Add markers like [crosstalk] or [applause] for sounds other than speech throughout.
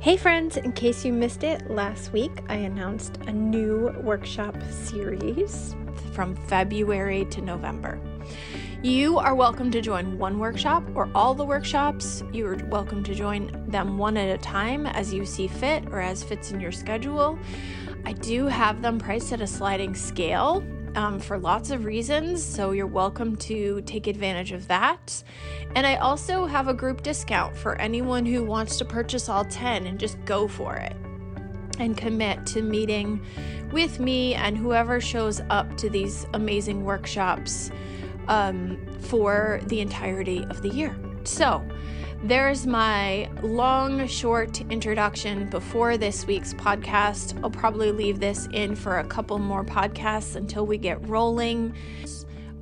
Hey, friends, in case you missed it, last week I announced a new workshop series from February to November. You are welcome to join one workshop or all the workshops. You are welcome to join them one at a time as you see fit or as fits in your schedule. I do have them priced at a sliding scale um, for lots of reasons, so you're welcome to take advantage of that. And I also have a group discount for anyone who wants to purchase all 10 and just go for it and commit to meeting with me and whoever shows up to these amazing workshops um, for the entirety of the year. So, there's my long, short introduction before this week's podcast. I'll probably leave this in for a couple more podcasts until we get rolling.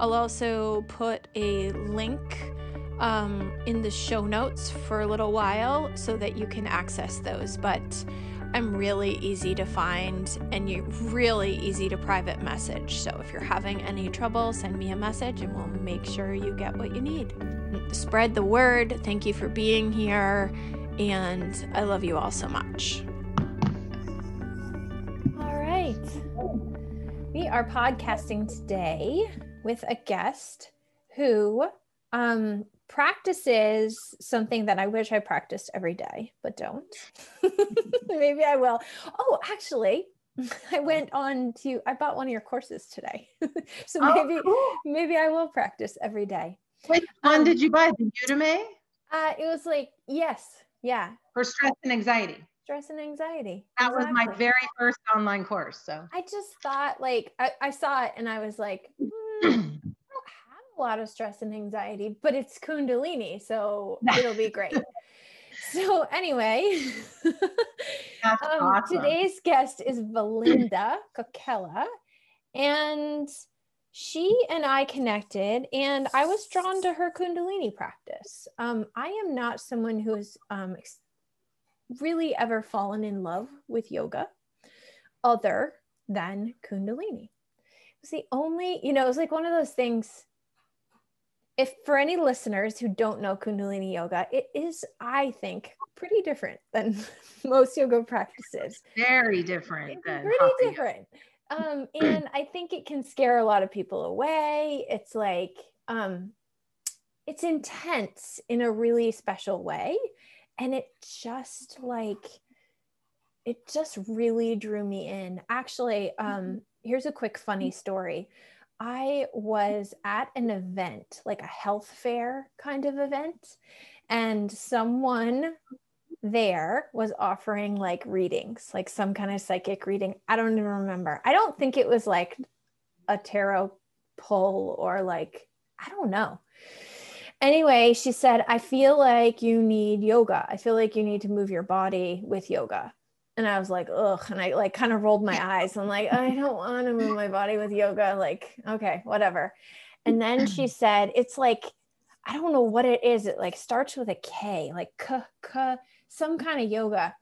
I'll also put a link um, in the show notes for a little while so that you can access those. But I'm really easy to find and you're really easy to private message. So if you're having any trouble, send me a message and we'll make sure you get what you need. Spread the word. Thank you for being here. And I love you all so much. All right. We are podcasting today with a guest who um, practices something that I wish I practiced every day, but don't. [laughs] Maybe I will. Oh, actually, [laughs] I went on to I bought one of your courses today. [laughs] so oh, maybe cool. maybe I will practice every day. Which one um, did you buy? The Udemy? Uh it was like yes, yeah. For stress and anxiety. Stress and anxiety. That exactly. was my very first online course. So I just thought like I, I saw it and I was like, [clears throat] mm, a lot of stress and anxiety, but it's Kundalini, so [laughs] it'll be great. so anyway, [laughs] um, awesome. today's guest is Valinda Kokela, and she and I connected, and I was drawn to her Kundalini practice. Um, I am not someone who has um, really ever fallen in love with yoga, other than Kundalini. It was the only, you know, it was like one of those things if for any listeners who don't know Kundalini yoga, it is, I think, pretty different than [laughs] most yoga practices. Very different. pretty different. [clears throat] Um, and I think it can scare a lot of people away. It's like, um, it's intense in a really special way. And it just like, it just really drew me in. Actually, um, mm-hmm. here's a quick funny story. I was at an event, like a health fair kind of event, and someone there was offering like readings, like some kind of psychic reading. I don't even remember. I don't think it was like a tarot pull or like, I don't know. Anyway, she said, I feel like you need yoga. I feel like you need to move your body with yoga and I was like, ugh. And I like kind of rolled my eyes. I'm like, I don't want to move my body with yoga. Like, okay, whatever. And then she [laughs] said, it's like, I don't know what it is. It like starts with a K, like k, k, some kind of yoga.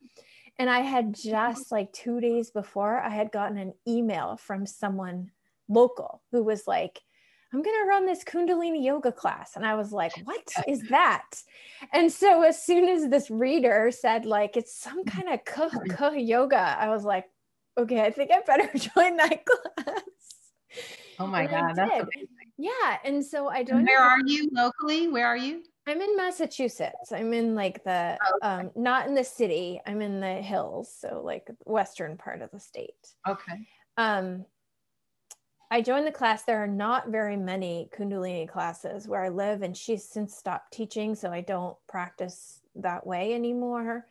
And I had just like two days before, I had gotten an email from someone local who was like, I'm going to run this Kundalini yoga class. And I was like, [laughs] what is that? And so as soon as this reader said, like, it's some kind of kuh, kuh yoga, I was like, okay, I think I better [laughs] join that class. Oh my and God. That's amazing. Yeah. And so I don't Where are you locally? Where are you? I'm in Massachusetts. I'm in like the, oh, okay. um, not in the city, I'm in the hills. So like western part of the state. Okay. Um, I joined the class. There are not very many Kundalini classes where I live, and she's since stopped teaching, so I don't practice that way anymore.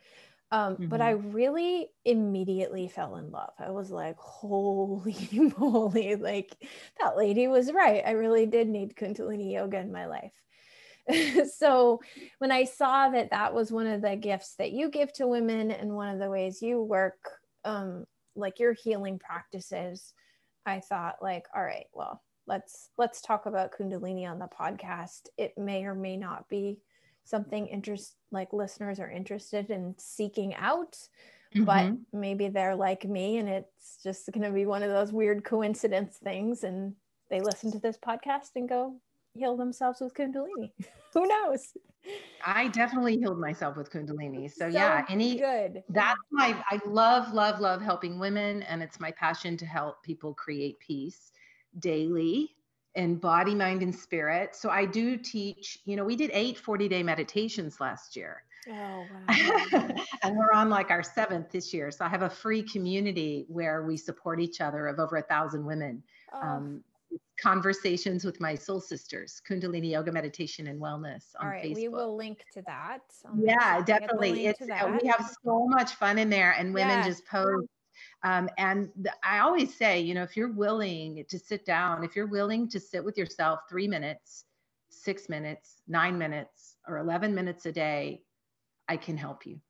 Um, mm-hmm. But I really immediately fell in love. I was like, [laughs] holy [laughs] moly, like that lady was right. I really did need Kundalini yoga in my life. [laughs] so when I saw that that was one of the gifts that you give to women and one of the ways you work, um, like your healing practices, I thought like, all right, well, let's let's talk about Kundalini on the podcast. It may or may not be something interest like listeners are interested in seeking out mm-hmm. but maybe they're like me and it's just going to be one of those weird coincidence things and they listen to this podcast and go heal themselves with kundalini [laughs] who knows i definitely healed myself with kundalini so, so yeah any good that's my i love love love helping women and it's my passion to help people create peace daily in body mind and spirit so i do teach you know we did eight 40 day meditations last year Oh, [laughs] wow. and we're on like our seventh this year. So I have a free community where we support each other of over a thousand women. Oh. Um, conversations with my soul sisters, Kundalini Yoga Meditation and Wellness on All right, Facebook. we will link to that. Yeah, definitely. It's uh, we have so much fun in there, and women yeah. just post. Um, and the, I always say, you know, if you're willing to sit down, if you're willing to sit with yourself three minutes, six minutes, nine minutes, or 11 minutes a day, I can help you.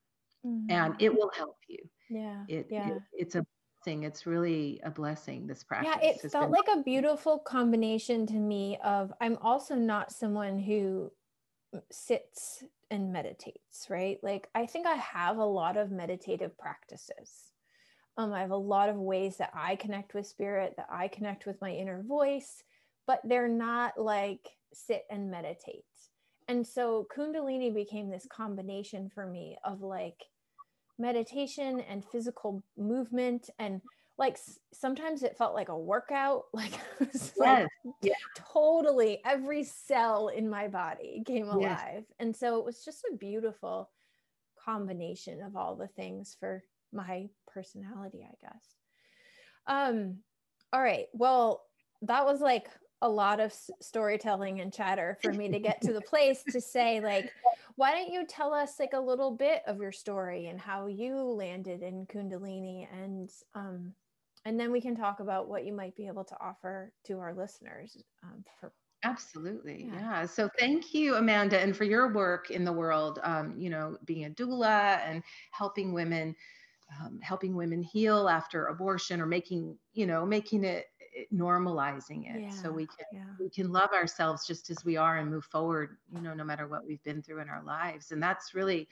Mm-hmm. And it will help you. Yeah. It, yeah. It, it's a blessing. It's really a blessing, this practice. Yeah, it felt been- like a beautiful combination to me of I'm also not someone who sits and meditates, right? Like I think I have a lot of meditative practices. Um, I have a lot of ways that I connect with spirit, that I connect with my inner voice, but they're not like sit and meditate and so kundalini became this combination for me of like meditation and physical movement and like sometimes it felt like a workout [laughs] like, yes. like yeah. totally every cell in my body came alive yes. and so it was just a beautiful combination of all the things for my personality i guess um all right well that was like a lot of storytelling and chatter for me to get to the [laughs] place to say like why don't you tell us like a little bit of your story and how you landed in kundalini and um and then we can talk about what you might be able to offer to our listeners um, for Absolutely. Yeah. yeah. So thank you, Amanda, and for your work in the world, um, you know, being a doula and helping women, um, helping women heal after abortion or making, you know, making it normalizing it yeah, so we can yeah. we can love ourselves just as we are and move forward you know no matter what we've been through in our lives and that's really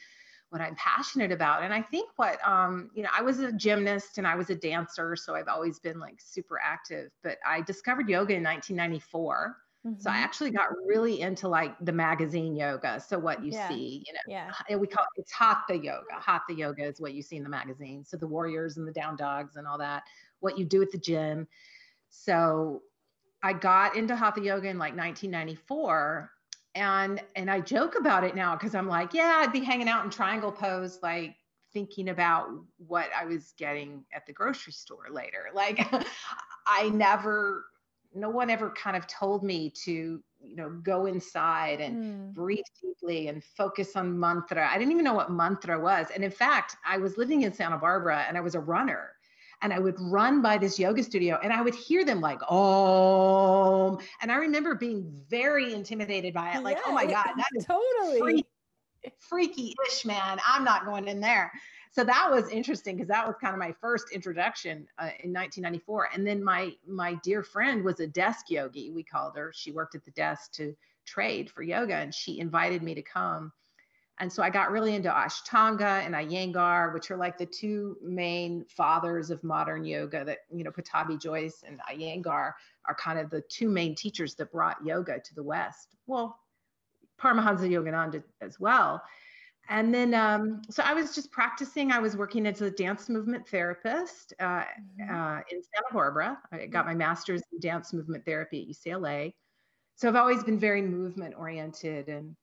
what i'm passionate about and i think what um you know i was a gymnast and i was a dancer so i've always been like super active but i discovered yoga in 1994 Mm-hmm. So I mm-hmm. actually got really into like the magazine yoga. So what you yeah. see, you know, yeah. we call it, it's hatha yoga. Hatha yoga is what you see in the magazine. So the warriors and the down dogs and all that, what you do at the gym. So I got into hatha yoga in like 1994 and and I joke about it now because I'm like, yeah, I'd be hanging out in triangle pose like thinking about what I was getting at the grocery store later. [laughs] Like I never no one ever kind of told me to you know go inside and mm. breathe deeply and focus on mantra i didn't even know what mantra was and in fact i was living in santa barbara and i was a runner and I would run by this yoga studio and I would hear them like, oh, and I remember being very intimidated by it. Like, yeah, oh my God, that is totally freaky ish, man. I'm not going in there. So that was interesting because that was kind of my first introduction uh, in 1994. And then my my dear friend was a desk yogi. We called her. She worked at the desk to trade for yoga, and she invited me to come and so I got really into Ashtanga and Iyengar, which are like the two main fathers of modern yoga that, you know, Pattabhi Jois and Iyengar are kind of the two main teachers that brought yoga to the West. Well, Paramahansa Yogananda as well. And then, um, so I was just practicing. I was working as a dance movement therapist uh, mm-hmm. uh, in Santa Barbara. I got my master's in dance movement therapy at UCLA. So I've always been very movement oriented and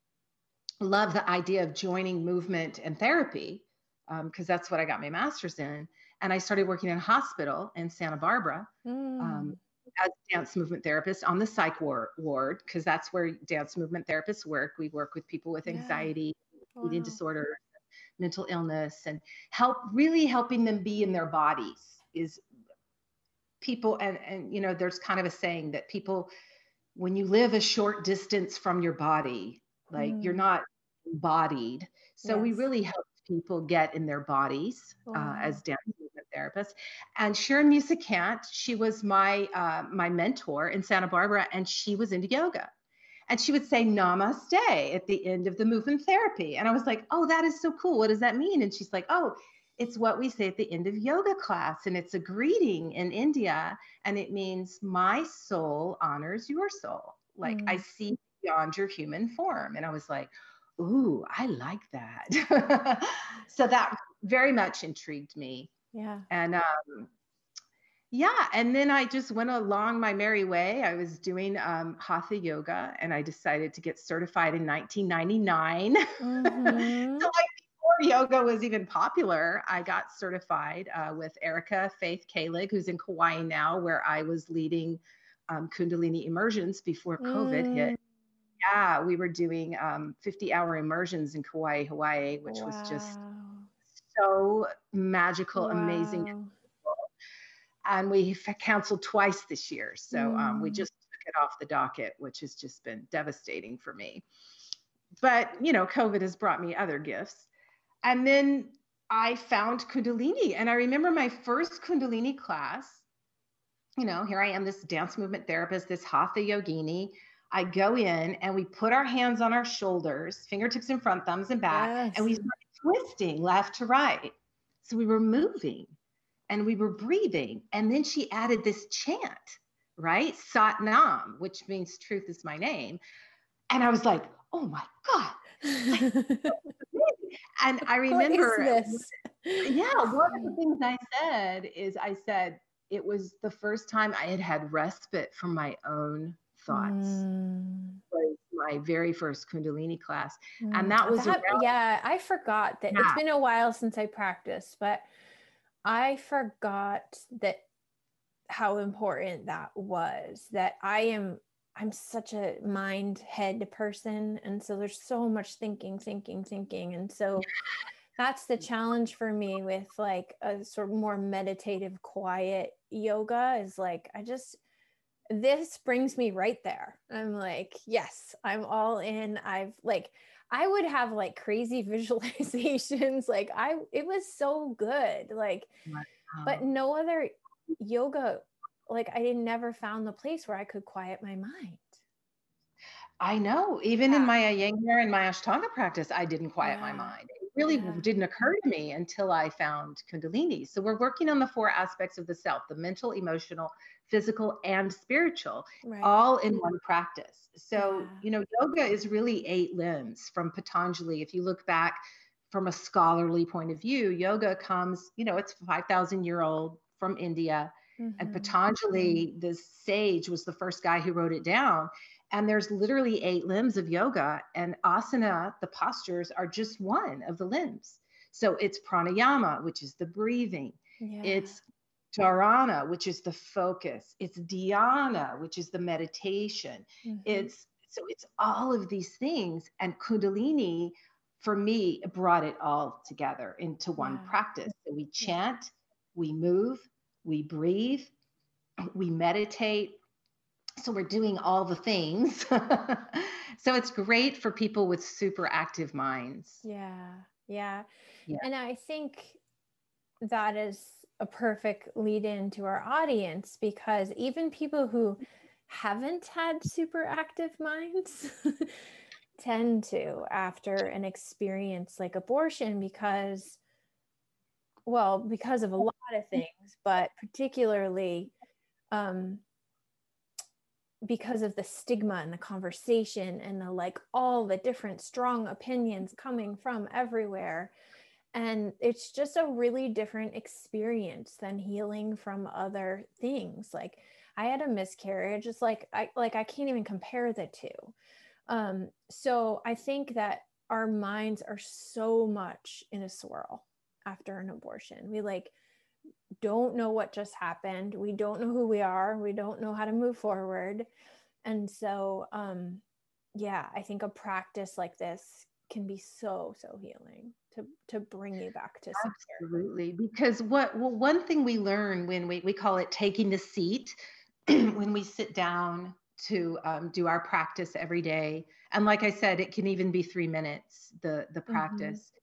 love the idea of joining movement and therapy because um, that's what I got my master's in. And I started working in a hospital in Santa Barbara mm. um, as a dance movement therapist on the psych ward because that's where dance movement therapists work. We work with people with anxiety, yeah. eating disorder, mental illness, and help really helping them be in their bodies is people and and you know there's kind of a saying that people when you live a short distance from your body like mm. you're not embodied. So yes. we really help people get in their bodies uh, as dance movement therapists. And Sharon Musicant, she was my uh, my mentor in Santa Barbara, and she was into yoga. And she would say namaste at the end of the movement therapy. And I was like, oh, that is so cool. What does that mean? And she's like, oh, it's what we say at the end of yoga class. And it's a greeting in India. And it means my soul honors your soul. Like mm. I see beyond your human form. And I was like, ooh, I like that. [laughs] so that very much intrigued me. Yeah. And um, yeah, and then I just went along my merry way. I was doing um, hatha yoga, and I decided to get certified in 1999. Mm-hmm. [laughs] so like before yoga was even popular, I got certified uh, with Erica Faith Kalig, who's in Kauai now, where I was leading um, Kundalini immersions before COVID mm. hit. Yeah, we were doing um, 50 hour immersions in Kauai, Hawaii, which wow. was just so magical, wow. amazing. And we canceled twice this year. So mm. um, we mm. just took it off the docket, which has just been devastating for me. But, you know, COVID has brought me other gifts. And then I found Kundalini. And I remember my first Kundalini class. You know, here I am, this dance movement therapist, this Hatha yogini. I go in and we put our hands on our shoulders, fingertips in front, thumbs in back, yes. and we start twisting left to right. So we were moving and we were breathing. And then she added this chant, right? Sat Nam, which means truth is my name. And I was like, oh my God. [laughs] and I remember, yeah, one of the [laughs] things I said is I said, it was the first time I had had respite from my own thoughts. Mm. Was my very first Kundalini class, mm. and that was that, around- yeah. I forgot that yeah. it's been a while since I practiced, but I forgot that how important that was. That I am I'm such a mind head person. And so there's so much thinking, thinking, thinking. And so that's the challenge for me with like a sort of more meditative, quiet yoga is like, I just, this brings me right there. I'm like, yes, I'm all in. I've like, I would have like crazy [laughs] visualizations. like I, it was so good. Like, wow. but no other yoga, like I never found the place where I could quiet my mind. I know. Even yeah. in my Iyengar and my Ashtanga practice, I didn't quiet yeah. my mind. Really yeah. didn't occur to me until I found Kundalini. So we're working on the four aspects of the self the mental, emotional, physical, and spiritual, right. all in one practice. So, you know, yoga is really eight limbs from Patanjali. If you look back from a scholarly point of view, yoga comes, you know, it's 5,000 year old from India. Mm-hmm. And Patanjali, the sage, was the first guy who wrote it down and there's literally eight limbs of yoga, and asana, the postures, are just one of the limbs. So it's pranayama, which is the breathing. Yeah. It's dharana, which is the focus. It's dhyana, which is the meditation. Mm-hmm. It's so it's all of these things. And Kundalini, for me, brought it all together into one yeah. practice. So we chant, we move, we breathe, we meditate, so we're doing all the things. [laughs] so it's great for people with super active minds. Yeah, yeah. Yeah. And I think that is a perfect lead in to our audience because even people who haven't had super active minds [laughs] tend to after an experience like abortion because well because of a lot of things but particularly um, because of the stigma and the conversation and the like all the different strong opinions coming from everywhere. And it's just a really different experience than healing from other things. Like i had a miscarriage it's like i like i can't even compare the two. Um so i think that our minds are so much in a swirl after an abortion. We like don't know what just happened. We don't know who we are. We don't know how to move forward. And so, um, yeah, I think a practice like this can be so, so healing to, to bring you back to absolutely because what well, one thing we learn when we, we call it taking the seat [clears throat] when we sit down to um, do our practice every day and like i said it can even be three minutes the the mm-hmm. practice mm-hmm.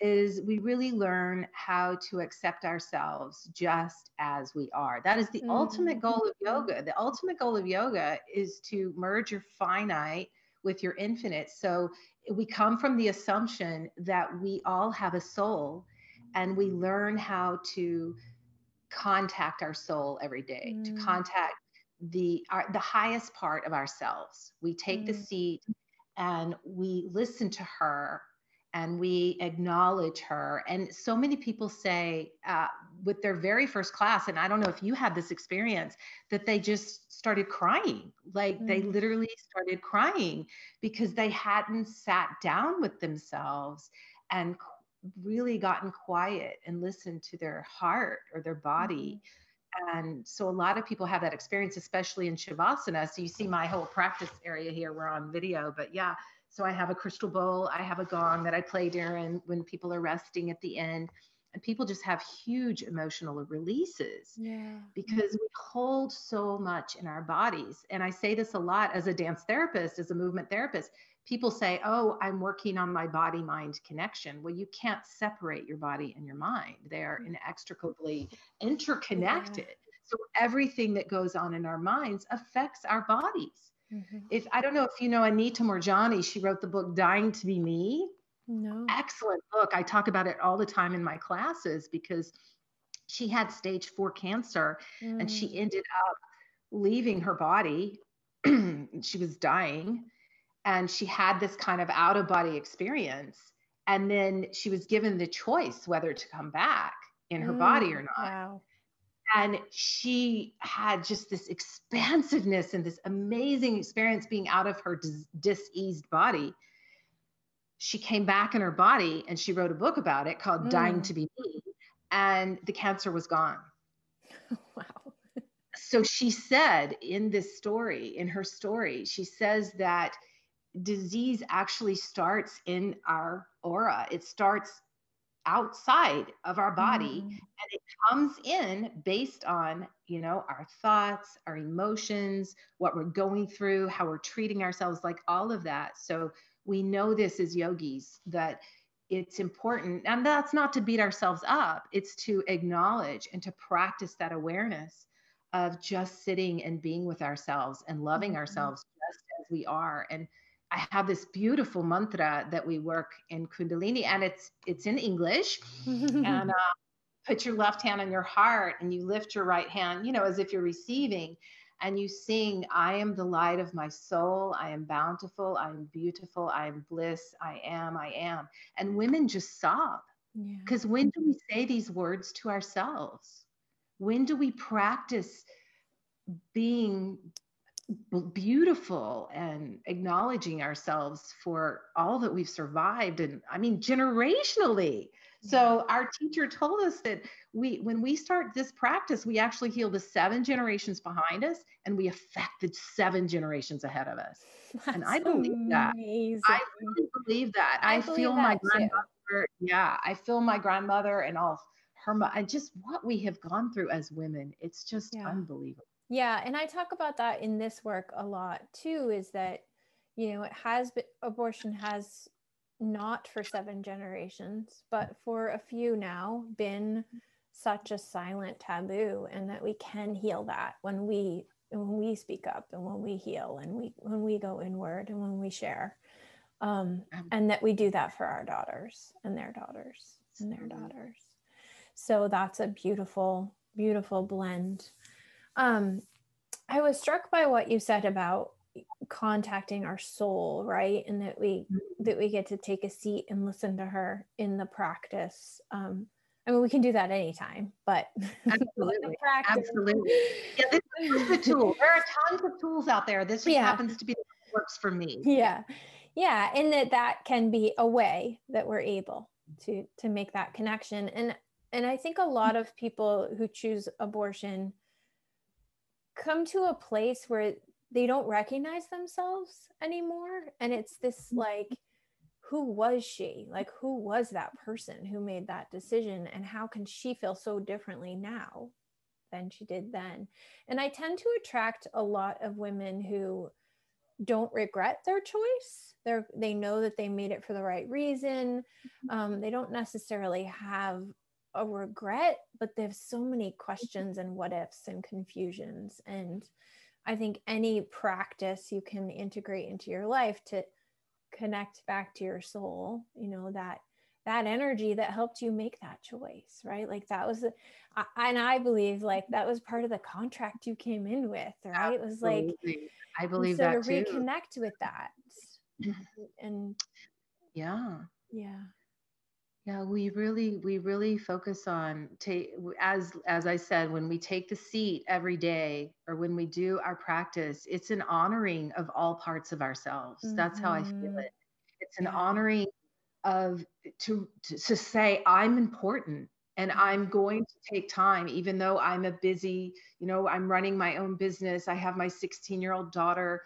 Is we really learn how to accept ourselves just as we are that is the mm-hmm. ultimate goal of yoga the ultimate goal of yoga is to merge your finite with your infinite so we come from the assumption that we all have a soul and we learn how to contact our soul every day mm. to contact the our, the highest part of ourselves we take mm. the seat and we listen to her and we acknowledge her and so many people say uh, with their very first class and i don't know if you had this experience that they just started crying like mm. they literally started crying because they hadn't sat down with themselves and really gotten quiet and listened to their heart or their body. Mm-hmm. And so a lot of people have that experience, especially in Shavasana. So you see my whole practice area here. We're on video, but yeah. So I have a crystal bowl, I have a gong that I play during when people are resting at the end. And people just have huge emotional releases yeah. because we hold so much in our bodies. And I say this a lot as a dance therapist, as a movement therapist people say, Oh, I'm working on my body mind connection. Well, you can't separate your body and your mind, they are mm. inextricably [laughs] interconnected. Yeah. So everything that goes on in our minds affects our bodies. Mm-hmm. If I don't know if you know Anita Moorjani, she wrote the book Dying to Be Me. No. Excellent book. I talk about it all the time in my classes because she had stage four cancer mm. and she mm. ended up leaving her body. [clears throat] she was dying and she had this kind of out of body experience and then she was given the choice whether to come back in her mm, body or not wow. And she had just this expansiveness and this amazing experience being out of her dis- diseased body she came back in her body and she wrote a book about it called mm. dying to be me and the cancer was gone [laughs] wow so she said in this story in her story she says that disease actually starts in our aura. It starts outside of our body mm. and it comes in based on you know our thoughts our emotions what we're going through how we're treating ourselves like all of that so we know this as yogis that it's important and that's not to beat ourselves up it's to acknowledge and to practice that awareness of just sitting and being with ourselves and loving mm-hmm. ourselves just as we are and I have this beautiful mantra that we work in Kundalini, and it's it's in English. and uh, [laughs] put your left hand on your heart, and you lift your right hand, you know, as if you're receiving, and you sing, "I am the light of my soul. I am bountiful. I am beautiful. I am bliss. I am. I am." And women just sob because yeah. when do we say these words to ourselves? When do we practice being beautiful and acknowledging ourselves for all that we've survived and i mean generationally so our teacher told us that we when we start this practice we actually heal the seven generations behind us and we affect the seven generations ahead of us That's [laughs] and i believe amazing. that i really believe that i, I feel my grandmother too. yeah i feel my grandmother and all her and just what we have gone through as women it's just yeah. unbelievable yeah, and I talk about that in this work a lot too is that you know, it has been abortion has not for seven generations, but for a few now been such a silent taboo and that we can heal that when we when we speak up and when we heal and we when we go inward and when we share um, and that we do that for our daughters and their daughters and their daughters. So that's a beautiful beautiful blend um, I was struck by what you said about contacting our soul, right? And that we mm-hmm. that we get to take a seat and listen to her in the practice. Um, I mean, we can do that anytime, but [laughs] absolutely, absolutely. Yeah, this is the tool. There are tons of tools out there. This just yeah. happens to be works for me. Yeah, yeah, and that that can be a way that we're able to to make that connection. And and I think a lot of people who choose abortion come to a place where they don't recognize themselves anymore and it's this mm. like who was she like who was that person who made that decision and how can she feel so differently now than she did then. And I tend to attract a lot of women who don't regret their choice. They're they know that they made it for the right reason. Mm-hmm. Um, they don't necessarily have a regret, but they have so many questions and what ifs and confusions. And I think any practice you can integrate into your life to connect back to your soul, you know, that that energy that helped you make that choice, right? Like that was, I, and I believe like that was part of the contract you came in with, right? It was like, I believe that to too. reconnect with that, [clears throat] and yeah, yeah, yeah. We really, we really focus on take as as I said when we take the seat every day or when we do our practice, it's an honoring of all parts of ourselves. Mm-hmm. That's how I feel mm-hmm. it. It's an yeah. honoring of to, to, to say i'm important and i'm going to take time even though i'm a busy you know i'm running my own business i have my 16 year old daughter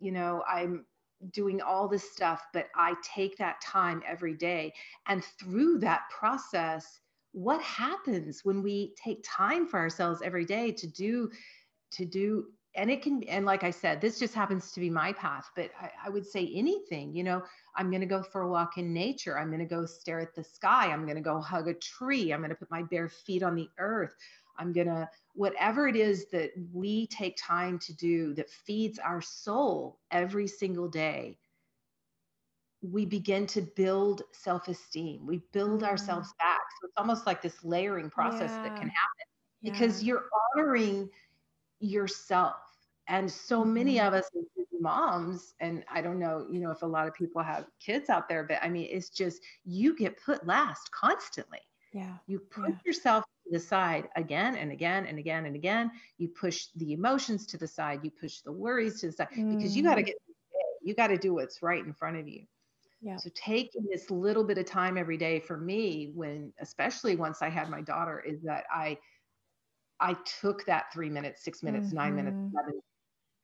you know i'm doing all this stuff but i take that time every day. And through that process what happens when we take time for ourselves every day to do to do and it can and like i said this just happens to be my path but I, I would say anything you know i'm going to go for a walk in nature. I'm going to go stare at the sky. I'm going to go hug a tree. I'm going to put my bare feet on the earth i'm going to whatever it is that we take time to do that feeds our soul every single day we begin to build self-esteem we build mm. ourselves back so it's almost like this layering process yeah. that can happen because you're honoring yourself and so many mm-hmm. of us moms and i don't know you know if a lot of people have kids out there but i mean it's just you get put last constantly yeah you put yeah. yourself the side again and again and again and again you push the emotions to the side you push the worries to the side mm. because you got to mm. get you got to do what's right in front of you yeah. So taking this little bit of time every day for me, when especially once I had my daughter, is that I I took that three minutes, six minutes, mm-hmm. nine minutes, mm-hmm. seven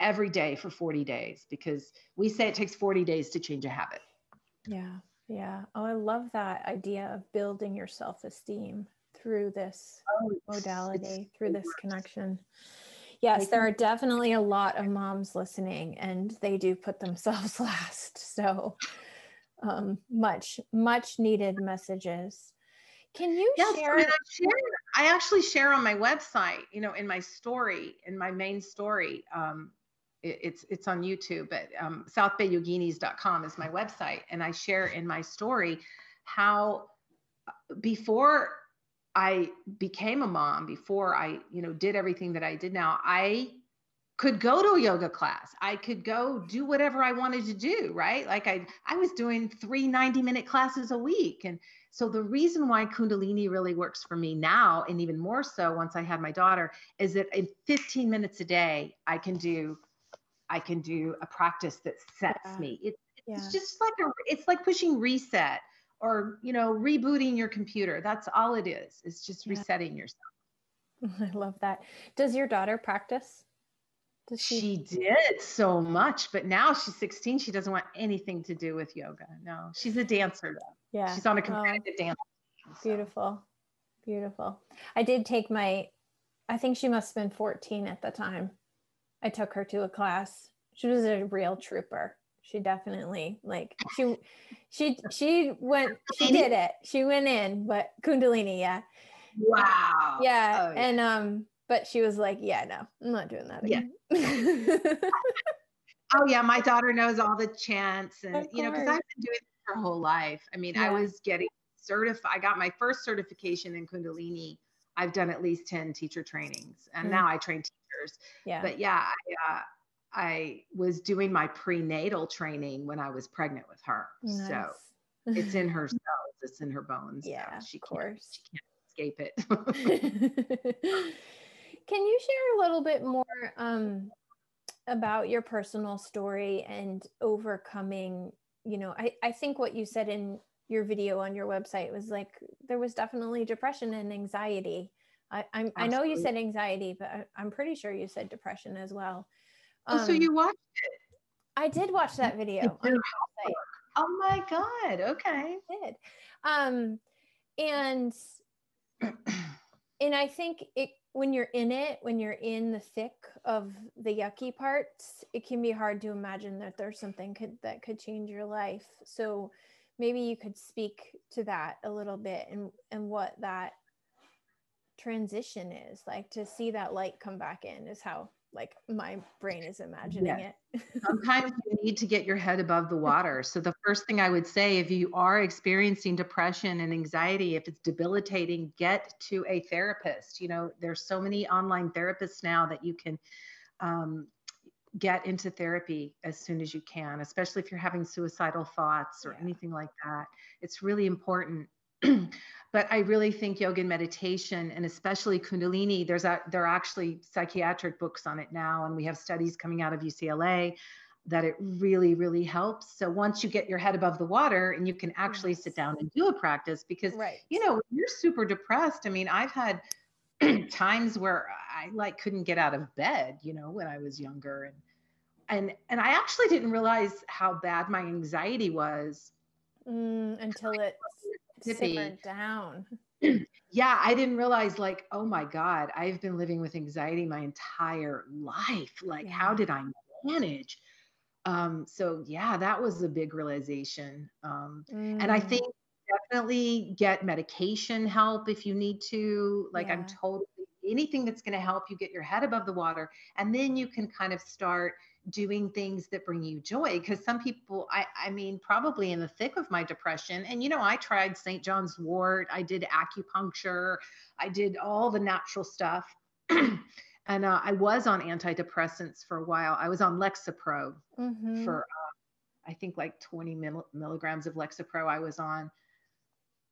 every day for 40 days because we say it takes 40 days to change a habit. Yeah. Yeah. Oh, I love that idea of building your self esteem through this oh, modality, through this connection. Yes, there are definitely a lot of moms listening and they do put themselves [laughs] last. So, um, much, much needed messages. Can you yes, share? I, share? I actually share on my website, you know, in my story, in my main story. Um, it, it's it's on YouTube, but um, southbayyoginis.com is my website, and I share in my story how uh, before I became a mom, before I you know did everything that I did now, I could go to a yoga class. I could go do whatever I wanted to do, right? Like I I was doing three 90 minute classes a week and so the reason why Kundalini really works for me now, and even more so once I had my daughter, is that in 15 minutes a day, I can do, I can do a practice that sets yeah. me. It, it's yeah. just like a, it's like pushing reset or you know rebooting your computer. That's all it is. It's just yeah. resetting yourself. [laughs] I love that. Does your daughter practice? she... she did so much, but now she's 16. She doesn't want anything to do with yoga. No, she's a dancer though. Yeah. She's on a competitive oh, dance. So. Beautiful. Beautiful. I did take my, I think she must have been 14 at the time. I took her to a class. She was a real trooper. She definitely like she she she went she did it. She went in, but Kundalini, yeah. Wow. Yeah. Oh, yeah. And um but she was like, yeah, no, I'm not doing that again. Yeah. [laughs] oh yeah, my daughter knows all the chants and you know, because I've been doing this her whole life. I mean, yeah. I was getting certified. I got my first certification in Kundalini. I've done at least 10 teacher trainings and mm. now I train teachers. Yeah. But yeah, I, uh, I was doing my prenatal training when I was pregnant with her. Nice. So it's in her [laughs] cells, it's in her bones. Yeah, so she of course. Can't, she can't escape it. [laughs] Can you share a little bit more um, about your personal story and overcoming? You know, I, I think what you said in your video on your website was like there was definitely depression and anxiety. I, I'm, I know you said anxiety, but I, am pretty sure you said depression as well. Um, oh, so you watched it? I did watch that video on your website. Oh my God. Okay. I did. Um, and [clears throat] and I think it when you're in it, when you're in the thick of the yucky parts, it can be hard to imagine that there's something could, that could change your life. So maybe you could speak to that a little bit and and what that transition is like to see that light come back in is how like my brain is imagining yeah. it. Sometimes [laughs] you need to get your head above the water. So the first thing I would say if you are experiencing depression and anxiety, if it's debilitating, get to a therapist. You know, there's so many online therapists now that you can um, get into therapy as soon as you can, especially if you're having suicidal thoughts or yeah. anything like that. It's really important. [clears throat] but I really think yoga and meditation, and especially Kundalini, there's a, there are actually psychiatric books on it now, and we have studies coming out of UCLA that it really, really helps. So once you get your head above the water and you can actually sit down and do a practice, because right. you know you're super depressed. I mean, I've had [clears throat] times where I like couldn't get out of bed, you know, when I was younger, and and and I actually didn't realize how bad my anxiety was mm, until it simmered down. [clears throat] yeah, I didn't realize like, oh my God, I've been living with anxiety my entire life. Like, yeah. how did I manage? Um, so yeah, that was a big realization. Um, mm. and I mm. think definitely get medication help if you need to. Like yeah. I'm totally anything that's going to help you get your head above the water. And then you can kind of start doing things that bring you joy because some people I, I mean probably in the thick of my depression and you know i tried st john's wort i did acupuncture i did all the natural stuff [clears throat] and uh, i was on antidepressants for a while i was on lexapro mm-hmm. for uh, i think like 20 mil- milligrams of lexapro i was on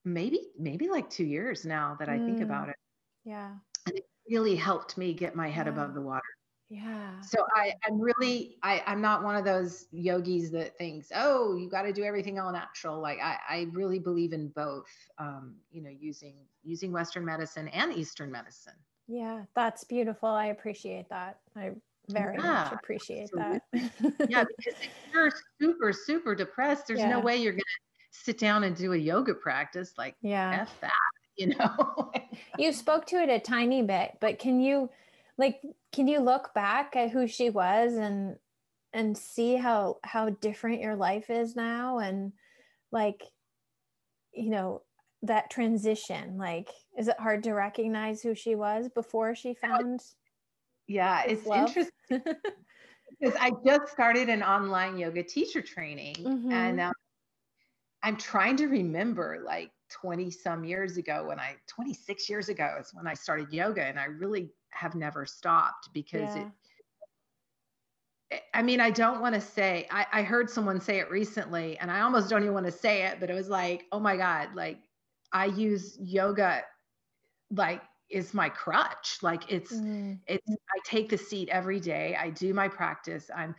maybe maybe like two years now that i mm. think about it yeah and it really helped me get my head yeah. above the water yeah. So I, I'm really, I, I'm not one of those yogis that thinks, oh, you got to do everything all natural. Like I, I really believe in both, um, you know, using, using Western medicine and Eastern medicine. Yeah, that's beautiful. I appreciate that. I very yeah, much appreciate absolutely. that. yeah, [laughs] because if you're super, super depressed, there's yeah. no way you're to sit down and do a yoga practice. Like, yeah, F that, you know? [laughs] you spoke to it a tiny bit, but can you, like can you look back at who she was and and see how how different your life is now and like you know that transition like is it hard to recognize who she was before she found yeah it's love? interesting [laughs] because i just started an online yoga teacher training mm-hmm. and um, i'm trying to remember like 20 some years ago when i 26 years ago is when i started yoga and i really have never stopped because yeah. it I mean, I don't want to say, I, I heard someone say it recently and I almost don't even want to say it, but it was like, oh my God, like I use yoga like is my crutch. Like it's, mm. it's, I take the seat every day. I do my practice. I'm,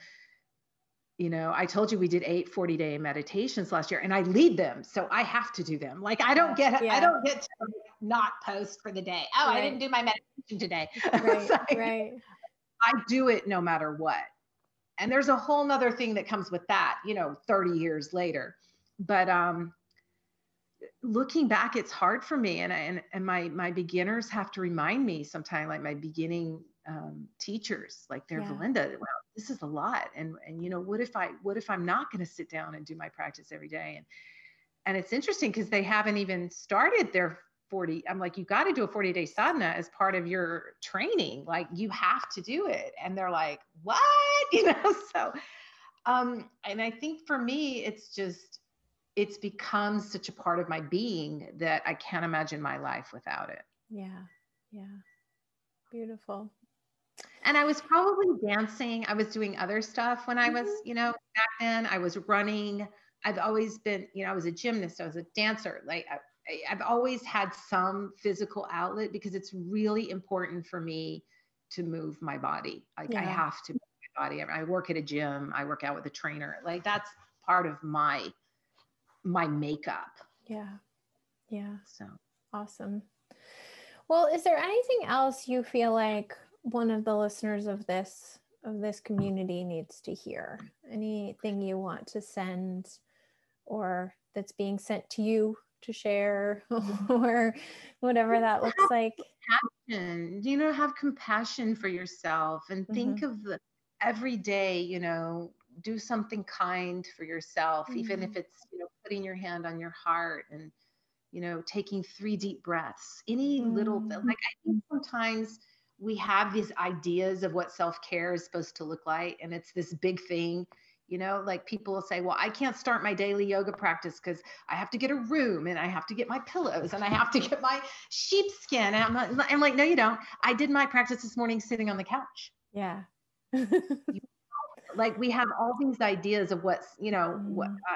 you know, I told you we did eight 40 day meditations last year and I lead them. So I have to do them. Like I don't get, yeah. I don't get to not post for the day. Oh, right. I didn't do my meditation today. [laughs] Right, like, right. I do it no matter what. And there's a whole nother thing that comes with that, you know, 30 years later. But um, looking back, it's hard for me. And, and, and my, my beginners have to remind me sometimes, like my beginning um, teachers, like they're yeah. Valinda, well, this is a lot. And, and, you know, what if I, what if I'm not going to sit down and do my practice every day? And, and it's interesting because they haven't even started their 40 i'm like you got to do a 40 day sadhana as part of your training like you have to do it and they're like what [laughs] you know so um and i think for me it's just it's become such a part of my being that i can't imagine my life without it yeah yeah beautiful and i was probably dancing i was doing other stuff when i was mm-hmm. you know back then i was running i've always been you know i was a gymnast i was a dancer like I, I've always had some physical outlet because it's really important for me to move my body. Like yeah. I have to move my body. I work at a gym, I work out with a trainer. Like that's part of my my makeup. Yeah. Yeah. So awesome. Well, is there anything else you feel like one of the listeners of this of this community needs to hear? Anything you want to send or that's being sent to you to share [laughs] or whatever that looks like compassion you know have compassion for yourself and think Mm-hmm. of the every day you know do something kind for yourself even if Mhm. it's you know putting your hand on your heart and you know taking three deep breaths any little Mm. like i think sometimes we have these ideas of what self-care is supposed to look like and it's this big thing you know like people will say well i can't start my daily yoga practice because i have to get a room and i have to get my pillows and i have to [laughs] get my sheepskin and i'm, not, I'm like no you don't. I did my practice this morning sitting on the couch. Yeah. [laughs] Like we have all these ideas of what's you know what Mm. uh,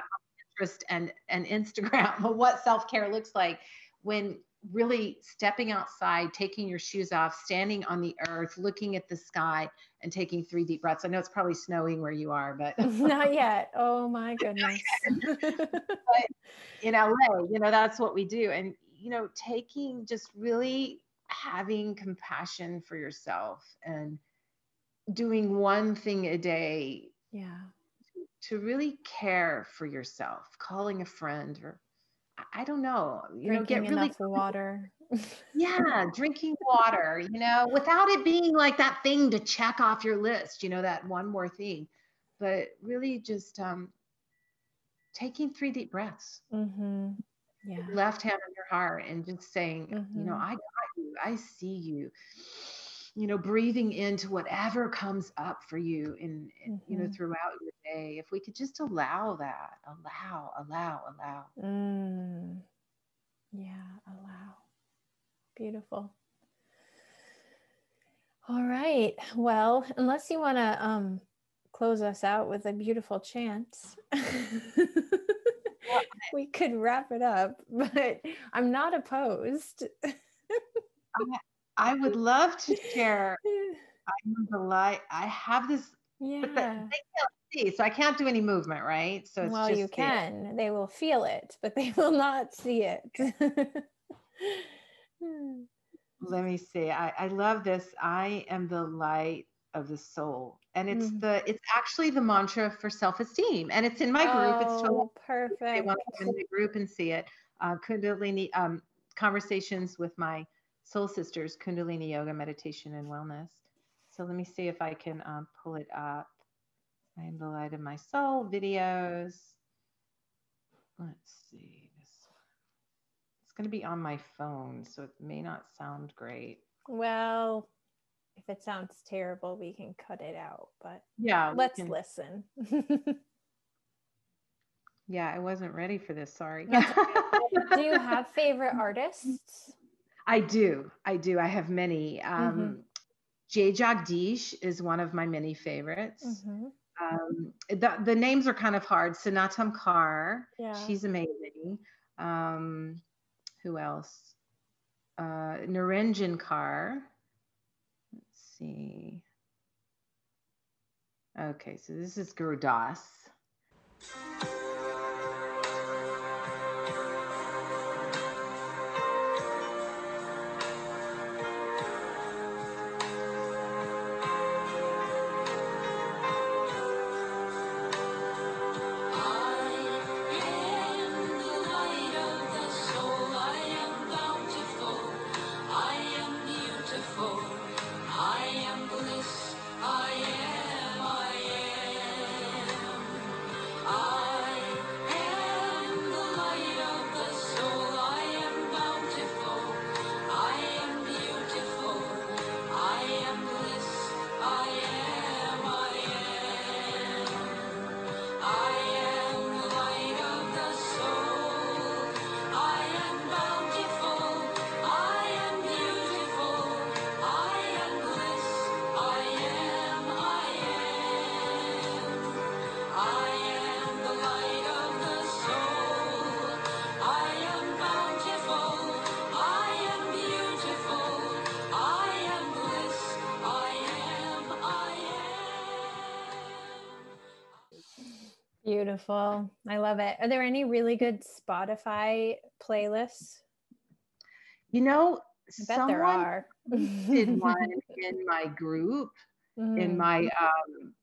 Pinterest and and Instagram [laughs] what self care looks like when really stepping outside, taking your shoes off, standing on the earth, looking at the sky, and taking three deep breaths. I know it's probably snowing where you are, but [laughs] not yet. Oh my goodness. [laughs] In LA, you know that's what we do, and you know taking just really having compassion for yourself and doing one thing a day yeah. to really care for yourself, calling a friend or I- don't know, you know, drinking get really enough water yeah, [laughs] drinking water, you know, without it being like that thing to check off your list, you know, that one more thing, but really just um taking three deep breaths, Mm-hmm. yeah left hand on your heart and just saying, you know, Mhm. I got you, I see you. You know, breathing into whatever comes up for you in, in you know, Mhm. throughout your day. If we could just allow that, allow, allow, allow. Mm. Yeah, allow. Beautiful. All right. Well, unless you want to um close us out with a beautiful chant, [laughs] we could wrap it up, but I'm not opposed. [laughs] I would love to share. [laughs] I'm the light. I have this, but yeah. they can't see, so I can't do any movement, right? So it's Well, just you can. They will feel it, but they [laughs] will not see it. [laughs] Let me see. I, I love this. I am the light of the soul, and it's Mhm. the it's actually the mantra for self-esteem, and it's in my group. It's totally oh, they want to come in the group and see it. Uh, Kundalini um, conversations with my soul sisters, Kundalini yoga, meditation, and wellness. So let me see if I can um, pull it up. I am the light of my soul videos. Let's see this. It's going to be on my phone, so it may not sound great. Well, if it sounds terrible, we can cut it out, but Yeah, let's can- listen. [laughs] Yeah, I wasn't ready for this. Sorry. [laughs] Do you have favorite artists? I do. I do. I have many. Mm-hmm. Um, Jai-Jagdeesh is one of my many favorites. Mhm. Um, the, the names are kind of hard. Snatam Kaur, Yeah. she's amazing. Um, who else? Uh, Nirinjan Kaur. Let's see. Okay, so this is Guru Das. Beautiful. I love it. Are there any really good Spotify playlists? You know, I bet there are. [laughs] did one in my group in Mm, my um,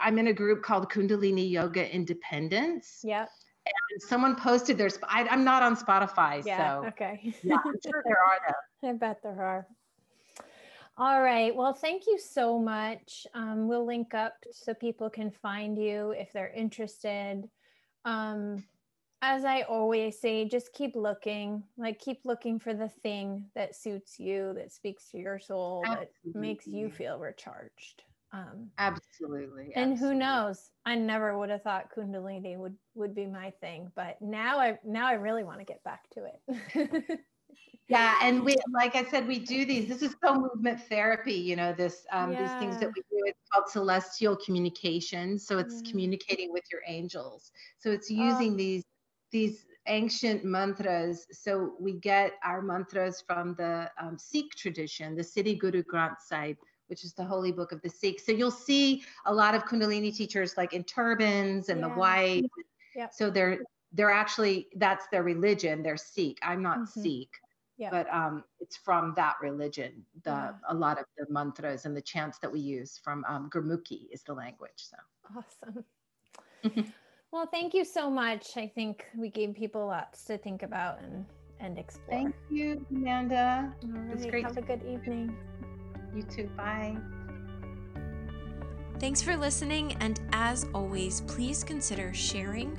i'm in a group called kundalini yoga independence Yep. and someone posted their. I, am not on Spotify, yeah, so okay. yeah, I'm sure there are though. [laughs] I bet there are. All right. Well, thank you so much. Um, we'll link up so people can find you if they're interested. Um, as I always say, just keep looking, like keep looking for the thing that suits you, that speaks to your soul, Absolutely. that makes you feel recharged. Um, Absolutely. And Absolutely. who knows? I never would have thought Kundalini would would be my thing, but now I now I really want to get back to it. [laughs] yeah, and we like I said, we do these. This is so movement therapy. You know, this um, yeah. these things that we do. It's called celestial communication. So it's mm. communicating with your angels. So it's using oh. these these ancient mantras. So we get our mantras from the um, Sikh tradition, the Sri Guru Granth Sahib, which is the holy book of the Sikhs. So you'll see a lot of Kundalini teachers like in turbans and yeah. the white. Yep. So they're they're actually that's their religion. They're Sikh. I'm not mm-hmm. Sikh. Yep. But um, it's from that religion. The yeah. a lot of the mantras and the chants that we use from um, Gurmukhi is the language. So awesome. [laughs] Well, thank you so much. I think we gave people lots to think about and and explore. Thank you, Amanda. All right. It's great. Have a good evening. You too. Bye. Thanks for listening, and as always, please consider sharing,